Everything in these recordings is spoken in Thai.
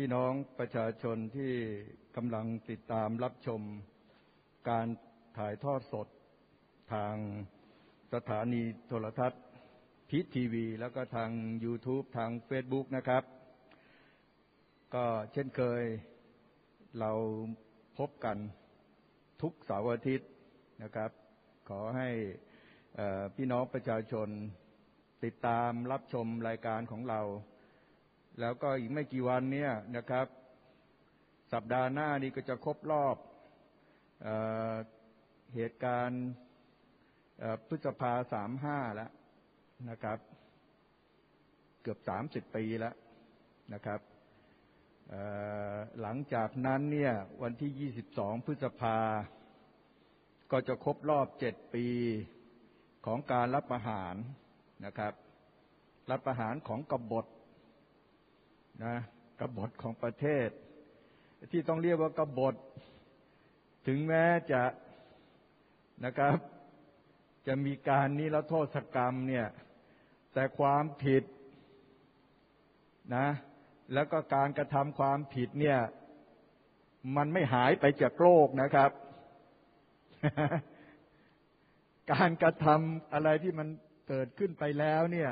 พี่น้องประชาชนที่กำลังติดตามรับชมการถ่ายทอดสดทางสถานีโทรทัศน์พิทีวี แล้วก็ทาง YouTube ทาง Facebook นะครับ ก็เช่นเคยเราพบกันทุกเสาร์อาทิตย์นะครับ ขอให้พี่น้องประชาชนติดตามรับชมรายการของเรา แล้วก็อีกไม่กี่วันเนี้ยนะครับ สัปดาห์หน้านี้ก็จะครบรอบเอเหตุการณ์พฤษภาสามห้าแล้วนะครับ เกือบสามสิบปีแล้วนะครับหลังจากนั้นเนี่ย วันที่ยี่สิบสองพฤษภา ก็จะครบรอบเจ็ดปีของการรับประหารนะครับ รับประหารของกบฏ นะกบฏของประเทศ ที่ต้องเรียกว่ากบฏ ถึงแม้จะนะครับ จะมีการนิรโทษกรรมเนี่ย แต่ความผิดนะ แล้วก็การกระทำความผิดเนี่ย มันไม่หายไปจากโลกนะครับ การกระทำอะไรที่มันเกิดขึ้นไปแล้วเนี่ย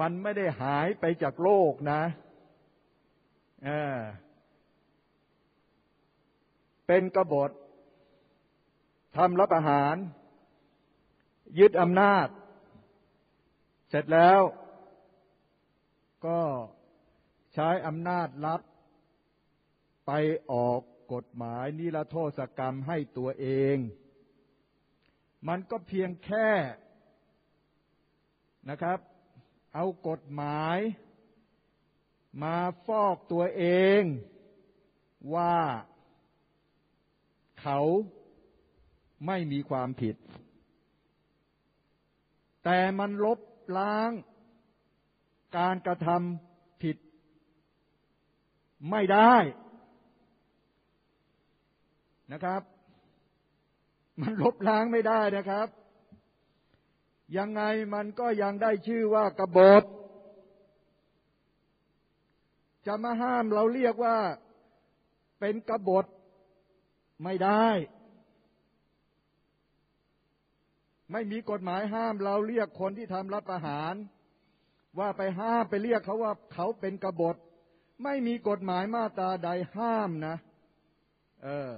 มันไม่ได้หายไปจากโลกนะเออเป็นกบฏทำรับอาหาร ยึดอำนาจ เสร็จแล้ว ก็ใช้อำนาจรัฐไปออกกฎหมายนิรโทษกรรมให้ตัวเอง มันก็เพียงแค่นะครับ เอากฎหมายมาฟอกตัวเองว่าเขาไม่มีความผิด แต่มันลบล้างการกระทำผิดไม่ได้นะครับ มันลบล้างไม่ได้นะครับ ยังไงมันก็ยังได้ชื่อว่ากบฏ จะมาห้ามเราเรียกว่าเป็นกบฏไม่ได้ ไม่มีกฎหมายห้ามเราเรียกคนที่ทำรับประหาร ว่าไปห้ามไปเรียกเขาว่าเขาเป็นกบฏ ไม่มีกฎหมายมาตราใดห้ามนะ เออ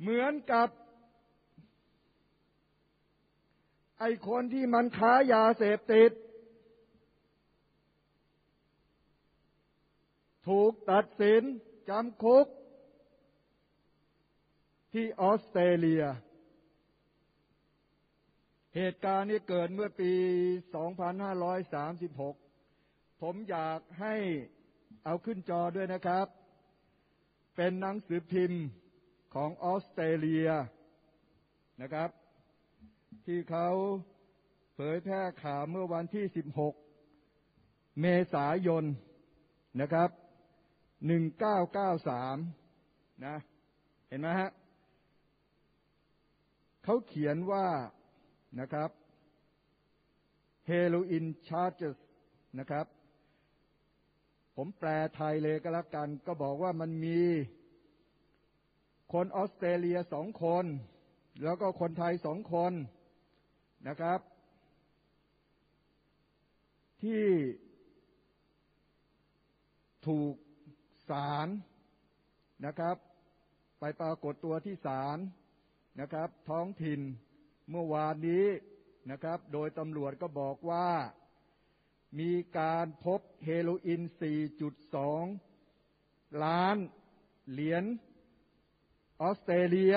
เหมือนกับ ไอ้คนที่มันค้ายาเสพติด ถูกตัดสินจำคุก ที่ออสเตรเลีย เหตุการณ์นี้เกิดเมื่อปี 2536 ผมอยากให้เอาขึ้นจอด้วยนะครับ เป็นหนังสือพิมพ์ของออสเตรเลียนะครับ ที่เขาเผยแพร่ข่าวเมื่อวันที่ 16 เมษายนนะครับ 1993 นะ เห็นไหมฮะเขาเขียนว่านะครับเฮโรอีนชาร์จนะครับ ผมแปลไทยเลยก็แล้วกัน ก็บอกว่ามันมีคนออสเตรเลียสองคน แล้วก็คนไทยสองคน นะครับ ที่ถูกศาลนะครับ ไปปรากฏตัวที่ศาลนะครับ ท้องถิ่นเมื่อวานนี้นะครับ โดยตำรวจก็บอกว่ามีการพบเฮโรอีน 4.2 ล้านเหรียญออสเตรเลีย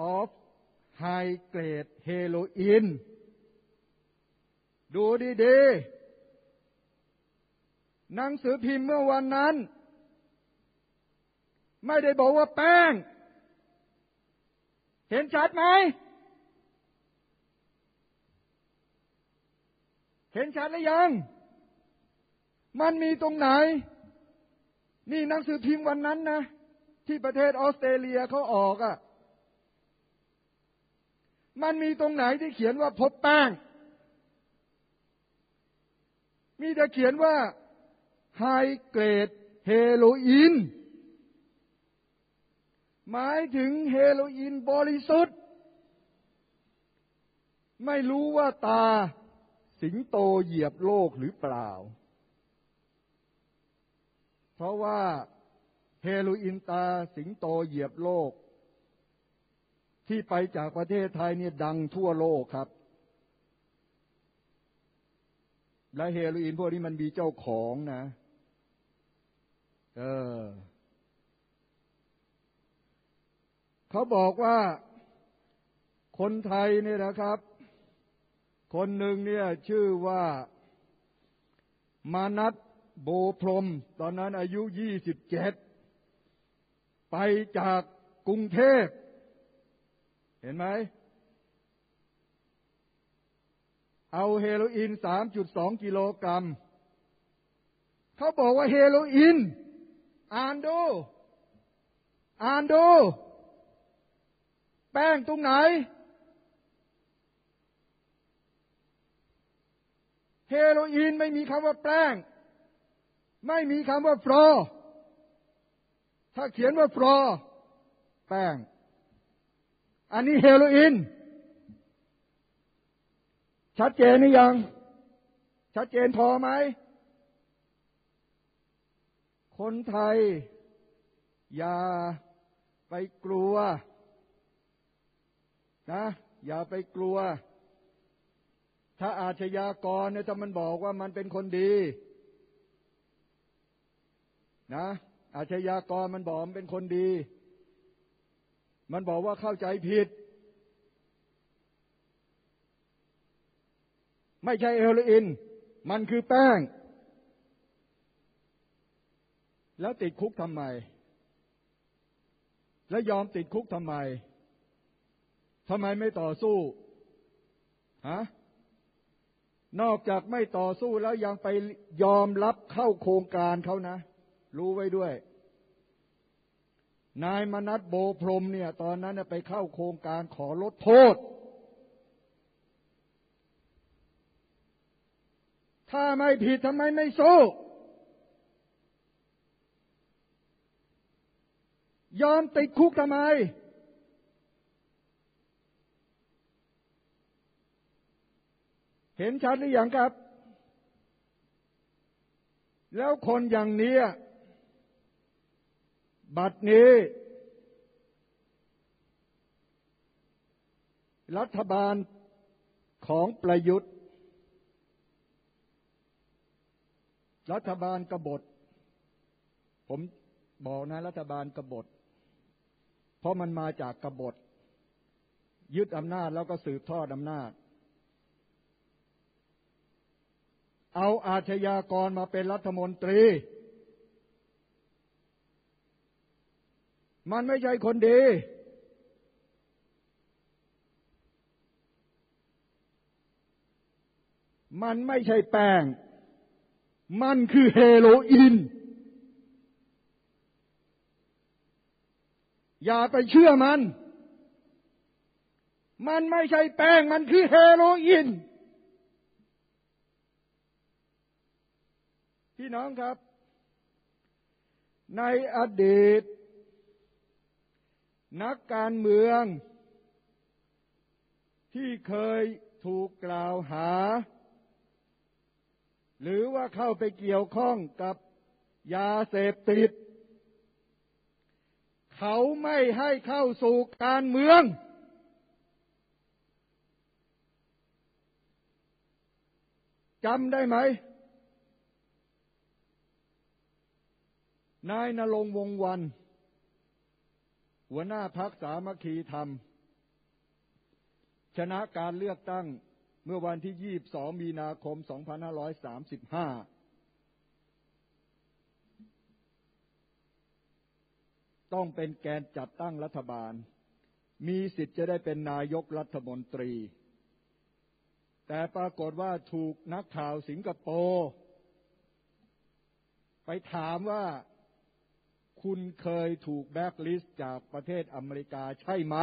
ออฟ ไฮเกรดเฮโรอีน ดูดีๆ หนังสือพิมพ์เมื่อวันนั้น ไม่ได้บอกว่าแป้ง เห็นชัดไหม เห็นชัดหรือยัง มันมีตรงไหน นี่หนังสือพิมพ์วันนั้นนะ ที่ประเทศออสเตรเลียเขาออกอะ่ะ มันมีตรงไหนที่เขียนว่าพบแป้ง มีแต่เขียนว่าไฮเกรดเฮโรอีน หมายถึงเฮโรอีนบริสุทธิ์ ไม่รู้ว่าตาสิงโตเหยียบโลกหรือเปล่า เพราะว่าเฮโรอีนตาสิงโตเหยียบโลก ที่ไปจากประเทศไทยเนี่ยดังทั่วโลกครับ และเฮโรอีนพวกนี้มันมีเจ้าของนะ เออ เขาบอกว่าคนไทยเนี่ยนะครับ คนหนึ่งเนี่ยชื่อว่ามานัทโบพรม ตอนนั้นอายุยี่สิบเจ็ดไปจากกรุงเทพ เห็นไหม เอาเฮโรอีนสามจุดสองกิโลกรัม เขาบอกว่าเฮโรอีน อ่านดู อ่านดู แป้งตรงไหน เฮโรอีนไม่มีคำว่าแป้ง ไม่มีคำว่าฟลอถ้าเขียนว่าฟลอแป้ง อันนี้เฮโรอีน ชัดเจนหรือยัง ชัดเจนพอไหม คนไทย อย่าไปกลัวนะอย่าไปกลัว ถ้าอาชญากรเนี่ยถ้ามันบอกว่ามันเป็นคนดีนะอาชญากรมันบอกมันเป็นคนดี มันบอกว่าเข้าใจผิด ไม่ใช่เฮโรอีนมันคือแป้ง แล้วติดคุกทำไม แล้วยอมติดคุกทำไมทำไมไม่ต่อสู้ฮะนอกจากไม่ต่อสู้แล้วยังไปยอมรับเข้าโครงการเขานะ รู้ไว้ด้วย นายมนัทโบพรมเนี่ย ตอนนั้นไปเข้าโครงการขอลดโทษ ถ้าไม่ผิดทำไมไม่สู้ ยอมติดคุกทำไม เห็นชัดหรือยังครับ แล้วคนอย่างนี้ บัดนี้ รัฐบาลของประยุทธ์ รัฐบาลกบฏ ผมบอกนะรัฐบาลกบฏ เพราะมันมาจากกบฏ ยึดอำนาจแล้วก็สืบทอดอำนาจ เอาอาชญากรมาเป็นรัฐมนตรี มันไม่ใช่คนดี มันไม่ใช่แป้ง มันคือเฮโรอีน อย่าไปเชื่อมัน มันไม่ใช่แป้ง มันคือเฮโรอีน พี่น้องครับ ในอดีต นักการเมือง ที่เคยถูกกล่าวหา หรือว่าเข้าไปเกี่ยวข้องกับยาเสพติด เขาไม่ให้เข้าสู่การเมือง จำได้ไหม นายนรงวงวัน หัวหน้าพักสามัคคีธรรม ชนะการเลือกตั้งเมื่อวันที่ 22 มีนาคม 2535 ต้องเป็นแกนจัดตั้งรัฐบาล มีสิทธิ์จะได้เป็นนายกรัฐมนตรี แต่ปรากฏว่าถูกนักข่าวสิงคโปร์ ไปถามว่า คุณเคยถูกแบ็กลิสต์จากประเทศอเมริกาใช่ไหม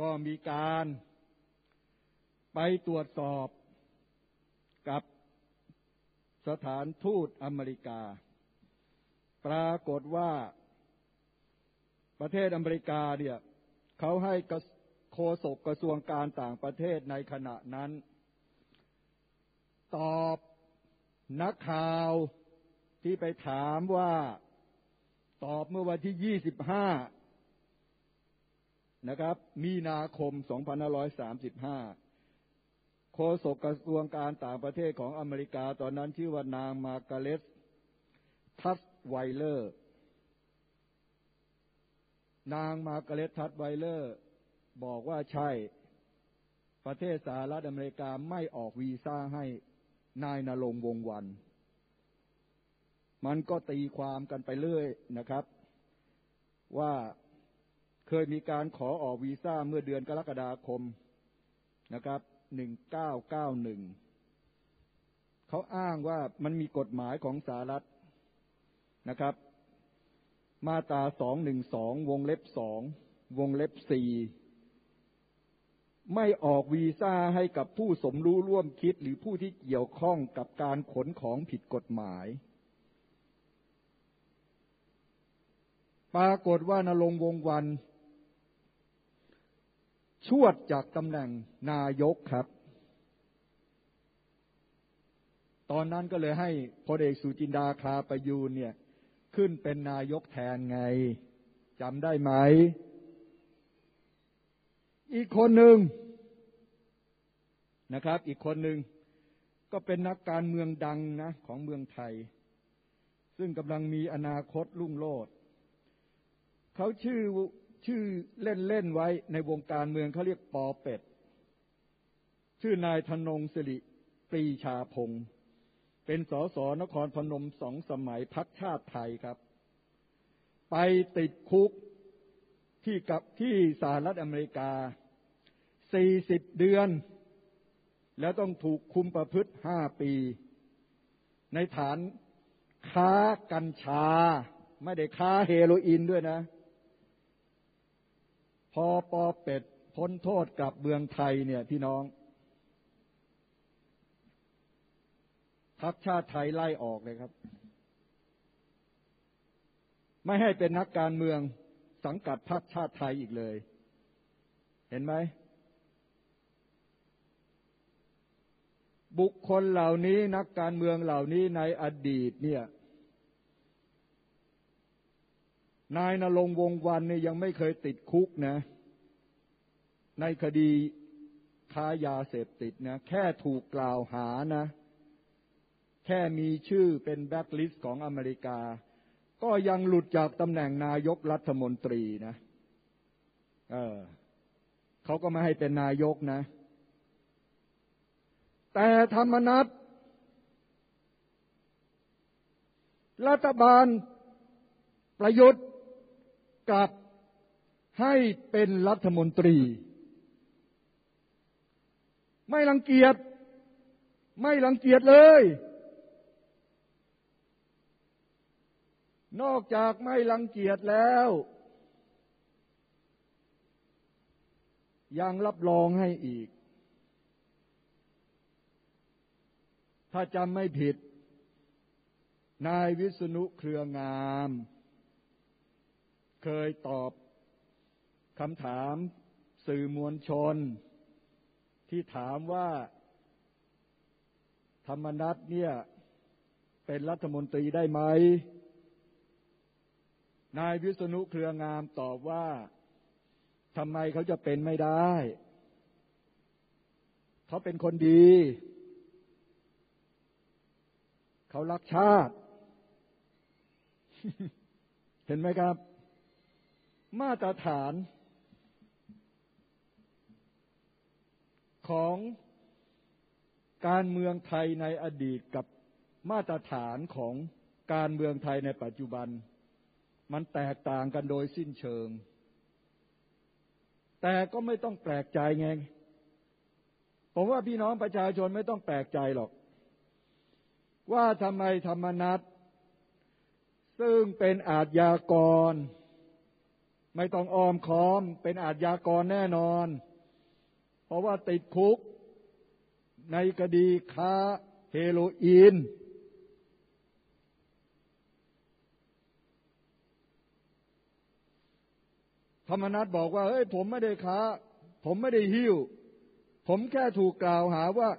ก็มีการไปตรวจสอบกับสถานทูตอเมริกา ปรากฏว่าประเทศอเมริกาเนี่ยเขาให้โฆษกกระทรวงการต่างประเทศในขณะนั้น ตอบ นักข่าวที่ไปถามว่าตอบเมื่อวันที่25นะครับ มีนาคม2535โฆษกกระทรวงการต่างประเทศของอเมริกาตอนนั้นชื่อว่านางมาร์กาเร็ตทัสไวเลอร์ นางมาร์กาเร็ตทัสไวเลอร์ บอกว่าใช่ ประเทศสหรัฐอเมริกาไม่ออกวีซ่าให้ นายนรงวงวัน มันก็ตีความกันไปเรื่อยนะครับ ว่าเคยมีการขอออกวีซ่าเมื่อเดือนกรกฎาคมนะครับ1991เขาอ้างว่ามันมีกฎหมายของสหรัฐนะครับ มาตรา212วงเล็บ2วงเล็บ4 ไม่ออกวีซ่าให้กับผู้สมรู้ร่วมคิดหรือผู้ที่เกี่ยวข้องกับการขนของผิดกฎหมาย ปรากฏว่านรงวงวัน ชวดจากตำแหน่งนายกครับ ตอนนั้นก็เลยให้พลเอกสุจินดาคาประยูนเนี่ย ขึ้นเป็นนายกแทนไงจำได้ไหม อีกคนหนึ่งนะครับ อีกคนหนึ่งก็เป็นนักการเมืองดังนะของเมืองไทย ซึ่งกำลังมีอนาคตรุ่งโรจน์เขาชื่อชื่อเล่นเล่นไว้ในวงการเมืองเขาเรียกปอเป็ด ชื่อนายธนงศิริปรีชาพงศ์เป็นสสนครพนมสองสมัยพักชาติไทยครับ ไปติดคุกที่กับที่สหรัฐอเมริกา สี่สิบเดือน แล้วต้องถูกคุมประพฤติห้าปี ในฐานค้ากัญชา ไม่ได้ค้าเฮโรอีนด้วยนะ พอปอเป็ดพ้นโทษกลับเมืองไทยเนี่ยพี่น้องพักชาติไทยไล่ออกเลยครับ ไม่ให้เป็นนักการเมืองสังกัดพรรคชาติไทยอีกเลย เห็นไหม บุคคลเหล่านี้นักการเมืองเหล่านี้ในอดีตเนี่ย นายนรงวงวันเนี่ยยังไม่เคยติดคุกนะ ในคดีค้ายาเสพติดนะ แค่ถูกกล่าวหานะ แค่มีชื่อเป็นแบ็คลิสต์ของอเมริกา ก็ยังหลุดจากตำแหน่งนายกรัฐมนตรีนะ เออเขาก็ไม่ให้เป็นนายกนะ แต่ธรรมนัตรัฐบาลประยุทธ์กลับให้เป็นรัฐมนตรี ไม่รังเกียจไม่รังเกียจเลย นอกจากไม่รังเกียจแล้ว ยังรับรองให้อีก ถ้าจำไม่ผิด นายวิษณุเครืองาม เคยตอบคำถามสื่อมวลชน ที่ถามว่า ธรรมนัตเนี่ย เป็นรัฐมนตรีได้ไหม นายวิษณุเครืองามตอบว่าทำไมเขาจะเป็นไม่ได้ เขาเป็นคนดี เขารักชาติ เห็นไหมครับ มาตรฐานของการเมืองไทยในอดีตกับมาตรฐานของการเมืองไทยในปัจจุบัน มันแตกต่างกันโดยสิ้นเชิง แต่ก็ไม่ต้องแปลกใจไง ผมว่าพี่น้องประชาชนไม่ต้องแปลกใจหรอก ว่าทำไมธรรมนัตซึ่งเป็นอาทยากร ไม่ต้องออมค้อม เป็นอาทยากรแน่นอน เพราะว่าติดคุก ในคดีค้าเฮโรอีนธรรมนัฐบอกว่า เฮ้ย ผมไม่ได้ค้า ผมไม่ได้หิ้ว ผมแค่ถูกกล่าวหาว่า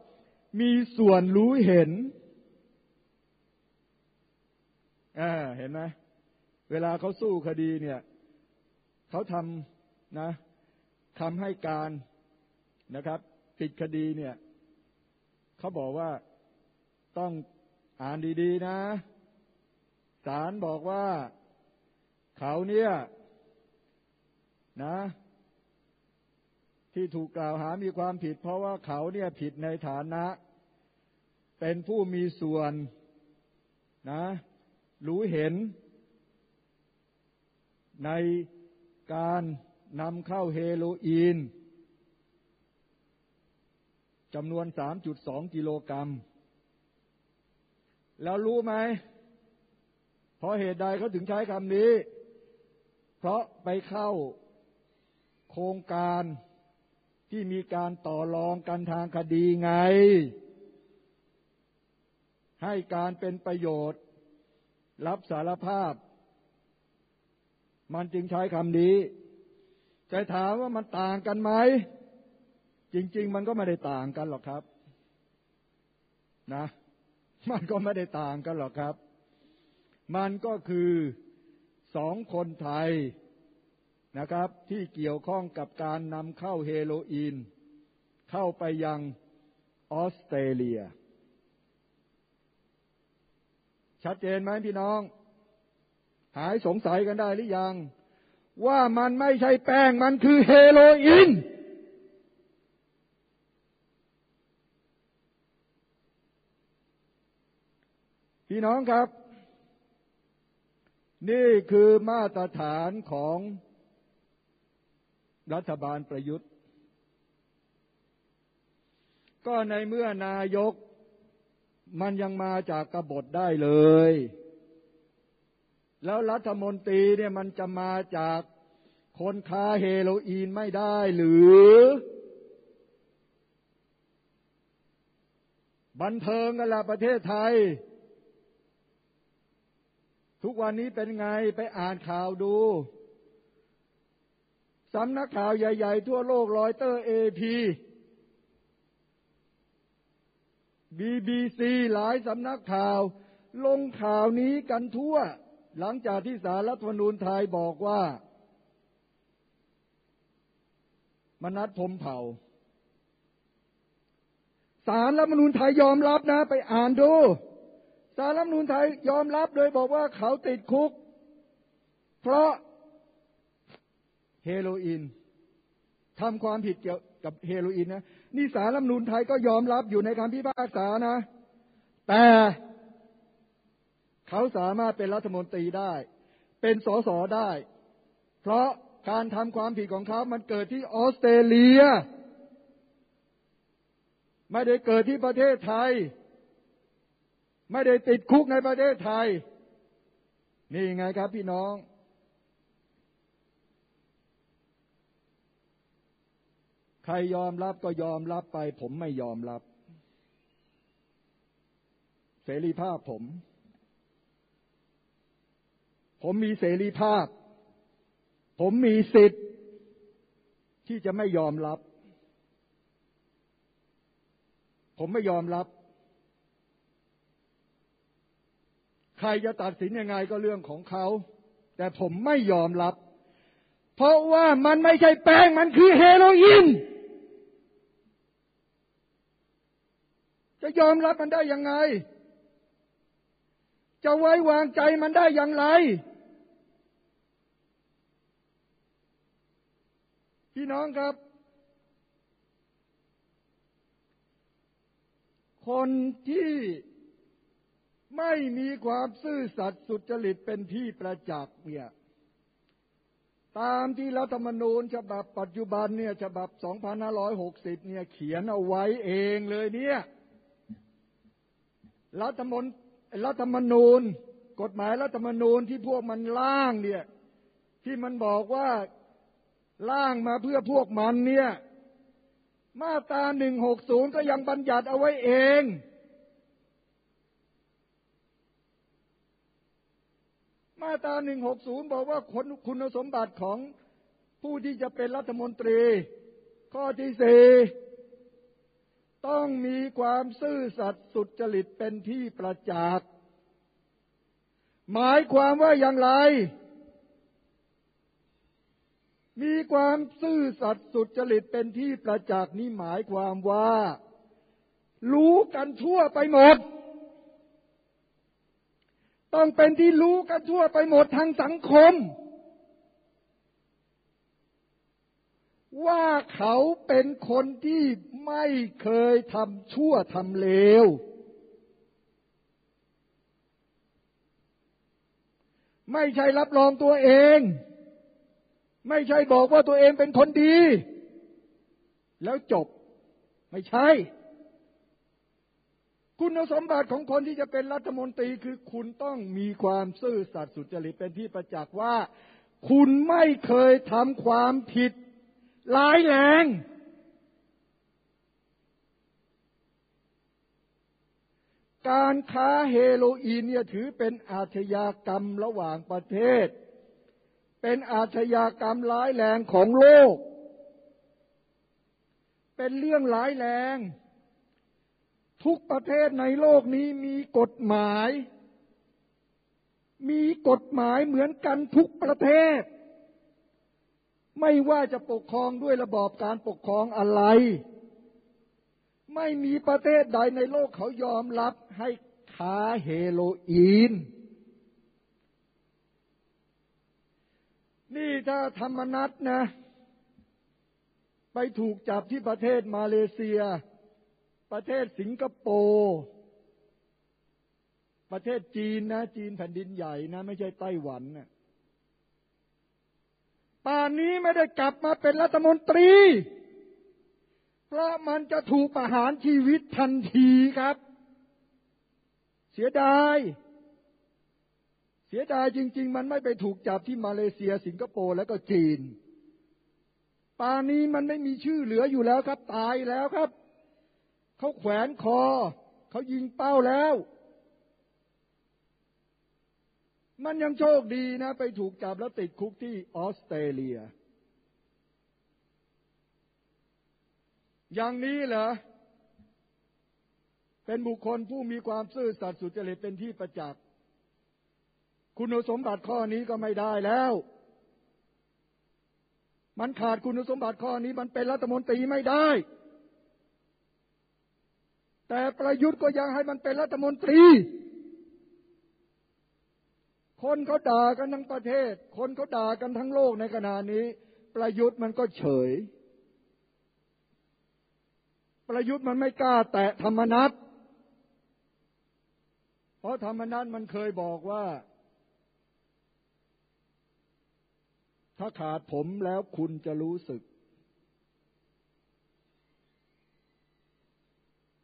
มีส่วนรู้เห็น อ่าเห็นไหมเวลาเขาสู้คดีเนี่ยเขาทำนะคำให้การนะครับปิดคดีเนี่ยเขาบอกว่าต้องอ่านดีๆนะศาลบอกว่าเขาเนี่ยนะ ที่ถูกกล่าวหามีความผิด เพราะว่าเขาเนี่ยผิดในฐานะ เป็นผู้มีส่วนนะ รู้เห็น ในการนำเข้าเฮโรอีนจำนวน 3.2 กิโลกรัม แล้วรู้ไหม เพราะเหตุใดเขาถึงใช้คำนี้ เพราะไปเข้าโครงการที่มีการต่อรองกันทางคดีไง ให้การเป็นประโยชน์ รับสารภาพ มันจึงใช้คำนี้จะถามว่ามันต่างกันไหม จริง ๆ มันก็ไม่ได้ต่างกันหรอกครับ นะ มันก็ไม่ได้ต่างกันหรอกครับ มันก็คือสองคนไทยนะครับ ที่เกี่ยวข้องกับการนำเข้าเฮโรอีน เข้าไปยังออสเตรเลีย ชัดเจนไหมพี่น้อง หายสงสัยกันได้หรือยัง ว่ามันไม่ใช่แป้งมันคือเฮโรอีนพี่น้องครับ นี่คือมาตรฐานของรัฐบาลประยุทธ์ ก็ในเมื่อนายก มันยังมาจากกบฏได้เลย แล้วรัฐมนตรีเนี่ยมันจะมาจากคนค้าเฮโรอีนไม่ได้หรือ บันเทิงกันละประเทศไทย ทุกวันนี้เป็นไงไปอ่านข่าวดูสำนักข่าวใหญ่ ๆ ทั่วโลกรอยเตอร์เอพี บีบีซีหลายสำนักข่าว ลงข่าวนี้กันทั่ว หลังจากที่สารรัฐธรรมนูญไทยบอกว่ามนัดพมเผ่า สารรัฐมนูญไทยยอมรับนะ ไปอ่านดู สารรัฐมนูญไทยยอมรับโดยบอกว่าเขาติดคุก เพราะเฮโรอีนทำความผิดเกี่ยวกับเฮโรอีนนะ นี่สารรัฐนูนไทยก็ยอมรับอยู่ในคำพิพากษานะ แต่เขาสามารถเป็นรัฐมนตรีได้ เป็นสสได้ เพราะการทำความผิดของเขา มันเกิดที่ออสเตรเลีย ไม่ได้เกิดที่ประเทศไทย ไม่ได้ติดคุกในประเทศไทย นี่ไงครับพี่น้อง ใครยอมรับก็ยอมรับไป ผมไม่ยอมรับ เสรีภาพผม ผมมีเสรีภาพ ผมมีสิทธิ์ ที่จะไม่ยอมรับ ผมไม่ยอมรับ ใครจะตัดสินยังไงก็เรื่องของเขา แต่ผมไม่ยอมรับ เพราะว่ามันไม่ใช่แป้งมันคือเฮโรอีน จะยอมรับมันได้ยังไง จะไว้วางใจมันได้อย่างไร พี่น้องครับ คนที่ไม่มีความซื่อสัตย์สุจริตเป็นที่ประจักษ์เนี่ยตามที่รัฐธรรมนูญฉบับปัจจุบันเนี่ยฉบับ 2560 เนี่ยเขียนเอาไว้เองเลยเนี่ย รัฐมนรัฐมนูญ กฎหมายรัฐธรรมนูญที่พวกมันล่างเนี่ย ที่มันบอกว่าล่างมาเพื่อพวกมันเนี่ย มาตราหนึ่งหกศูนย์ก็ยังบัญญัติเอาไว้เอง มาตราหนึ่งหกศูนย์บอกว่าคนคุณสมบัติของผู้ที่จะเป็นรัฐมนตรี ข้อที่สี่ ต้องมีความซื่อสัตย์สุจริตเป็นที่ประจักษ์หมายความว่าอย่างไร มีความซื่อสัตย์สุจริตเป็นที่ประจักษ์นี่หมายความว่า รู้กันทั่วไปหมด ต้องเป็นที่รู้กันทั่วไปหมดทางสังคม ว่าเขาเป็นคนที่ไม่เคยทำชั่วทำเลว ไม่ใช่รับรองตัวเอง ไม่ใช่บอกว่าตัวเองเป็นคนดี แล้วจบไม่ใช่ คุณสมบัติของคนที่จะเป็นรัฐมนตรีคือคุณต้องมีความซื่อสัตย์สุจริตเป็นที่ประจักษ์ว่า คุณไม่เคยทำความผิด ร้ายแรง การค้าเฮโรอีนเนี่ยถือเป็นอาชญากรรมระหว่างประเทศ เป็นอาชญากรรมร้ายแรงของโลก เป็นเรื่องร้ายแรง ทุกประเทศในโลกนี้มีกฎหมาย มีกฎหมายเหมือนกันทุกประเทศ ไม่ว่าจะปกครองด้วยระบอบการปกครองอะไร ไม่มีประเทศใดในโลกเขายอมรับให้ค้าเฮโรอีน นี่ถ้าธรรมนัตนะ ไปถูกจับที่ประเทศมาเลเซีย ประเทศสิงคโปร์ประเทศจีนนะ จีนแผ่นดินใหญ่นะ ไม่ใช่ไต้หวันนะ ป่านนี้ไม่ได้กลับมาเป็นรัฐมนตรี เพราะมันจะถูกประหารชีวิตทันทีครับ เสียดาย เสียดายจริง ๆ มันไม่ไปถูกจับที่มาเลเซียสิงคโปร์แล้วก็จีน ป่านี้มันไม่มีชื่อเหลืออยู่แล้วครับ ตายแล้วครับ เขาแขวนคอ เขายิงเป้าแล้ว มันยังโชคดีนะ ไปถูกจับแล้วติดคุกที่ออสเตรเลีย อย่างนี้เหรอ เป็นบุคคลผู้มีความซื่อสัตย์สุจริตเป็นที่ประจักษ์ คุณสมบัติข้อนี้ก็ไม่ได้แล้ว มันขาดคุณสมบัติข้อนี้มันเป็นรัฐมนตรีไม่ได้ แต่ประยุทธ์ก็ยังให้มันเป็นรัฐมนตรี คนเขาด่ากันทั้งประเทศ คนเขาด่ากันทั้งโลกในขณะนี้ ประยุทธ์มันก็เฉย ประยุทธ์มันไม่กล้าแตะธรรมนัตเพราะธรรมนัตมันเคยบอกว่า ถ้าขาดผมแล้วคุณจะรู้สึก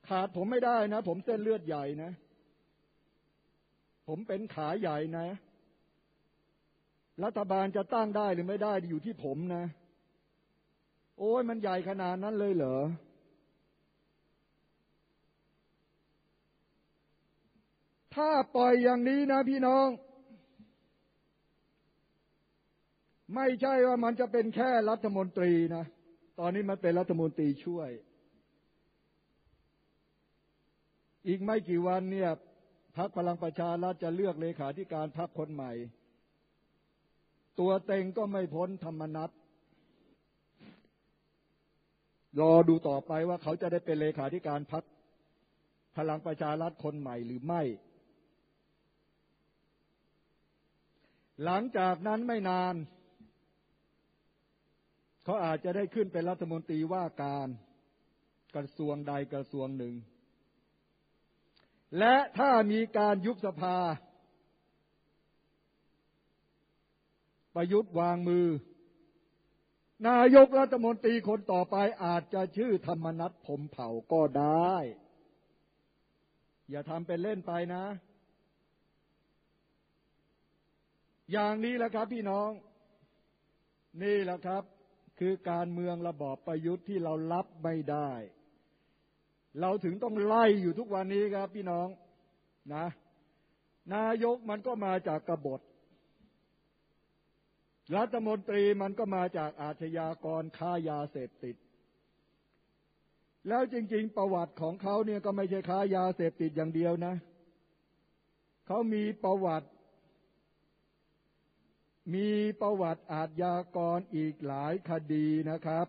ขาดผมไม่ได้นะ ผมเส้นเลือดใหญ่นะผมเป็นขาใหญ่นะ รัฐบาลจะตั้งได้หรือไม่ได้อยู่ที่ผมนะ โอ้ยมันใหญ่ขนาดนั้นเลยเหรอ ถ้าปล่อยอย่างนี้นะพี่น้อง ไม่ใช่ว่ามันจะเป็นแค่รัฐมนตรีนะ ตอนนี้มันเป็นรัฐมนตรีช่วย อีกไม่กี่วันเนี่ยพักพลังประชารัฐจะเลือกเลขาธิการพักคนใหม่ ตัวเต็งก็ไม่พ้นธรรมนัตรอดูต่อไปว่าเขาจะได้เป็นเลขาธิการพักพลังประชารัฐคนใหม่หรือไม่ หลังจากนั้นไม่นาน เขาอาจจะได้ขึ้นเป็นรัฐมนตรีว่าการกระทรวงใดกระทรวงหนึ่ง และถ้ามีการยุบสภา ประยุทธ์วางมือ นายกรัฐมนตรีคนต่อไปอาจจะชื่อธรรมนัฐผมเผ่าก็ได้ อย่าทำเป็นเล่นไปนะ อย่างนี้แหละครับพี่น้อง นี่แหละครับ คือการเมืองระบอบประยุทธ์ที่เรารับไม่ได้ เราถึงต้องไล่อยู่ทุกวันนี้ครับพี่น้องนะนายกมันก็มาจากกบฏ รัฐมนตรีมันก็มาจากอาชญากรค้ายาเสพติด แล้วจริง ๆ ประวัติของเขาเนี่ยก็ไม่ใช่ค้ายาเสพติดอย่างเดียวนะ เขามีประวัติ มีประวัติอาชญากรอีกหลายคดีนะครับ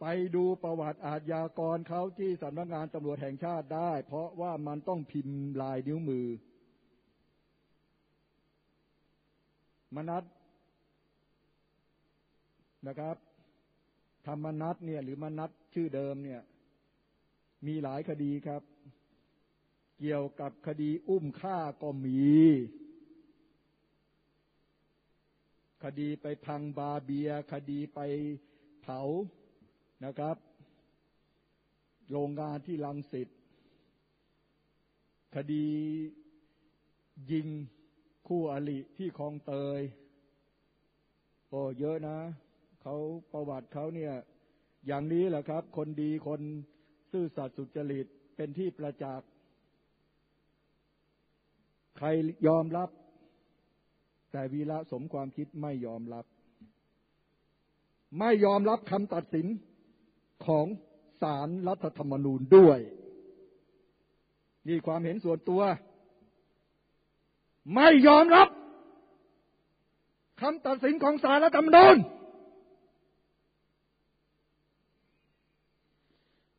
ไปดูประวัติอาชญากรเขาที่สำนักงานตำรวจแห่งชาติได้ เพราะว่ามันต้องพิมพ์ลายนิ้วมือ มนัตนะครับ ธรรมนัตเนี่ย หรือมนัตชื่อเดิมเนี่ย มีหลายคดีครับ เกี่ยวกับคดีอุ้มฆ่าก็มี คดีไปพังบาเบีย คดีไปเผานะครับ โรงงานที่ลังสิตคดียิง คู่อริที่คลองเตย โอ้เยอะนะเขาประวัติเขาเนี่ย อย่างนี้แหละครับ คนดีคนซื่อสัตย์สุจริตเป็นที่ประจักษ์ใครยอมรับ แต่วีระสมความคิดไม่ยอมรับ ไม่ยอมรับคำตัดสินของศาลรรัฐธรรมนูญด้วย นี่ความเห็นส่วนตัว ไม่ยอมรับคำตัดสินของศาลรัฐธรรมนูญ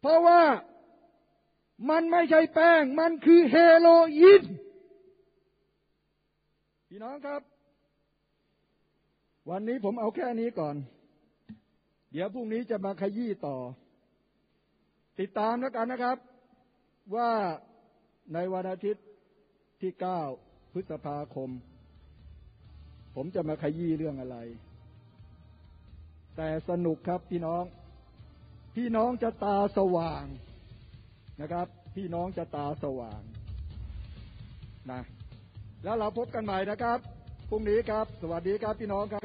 เพราะว่ามันไม่ใช่แป้ง มันคือเฮโรอีนพี่น้องครับ วันนี้ผมเอาแค่นี้ก่อน เดี๋ยวพรุ่งนี้จะมาขยี้ต่อ ติดตามแล้วกันนะครับ ว่าในวันอาทิตย์ที่เก้า พฤษภาคม ผมจะมาขยี้เรื่องอะไร แต่สนุกครับพี่น้อง พี่น้องจะตาสว่างนะครับ พี่น้องจะตาสว่างนะแล้วเราพบกันใหม่นะครับพรุ่งนี้ครับ สวัสดีครับพี่น้องครับ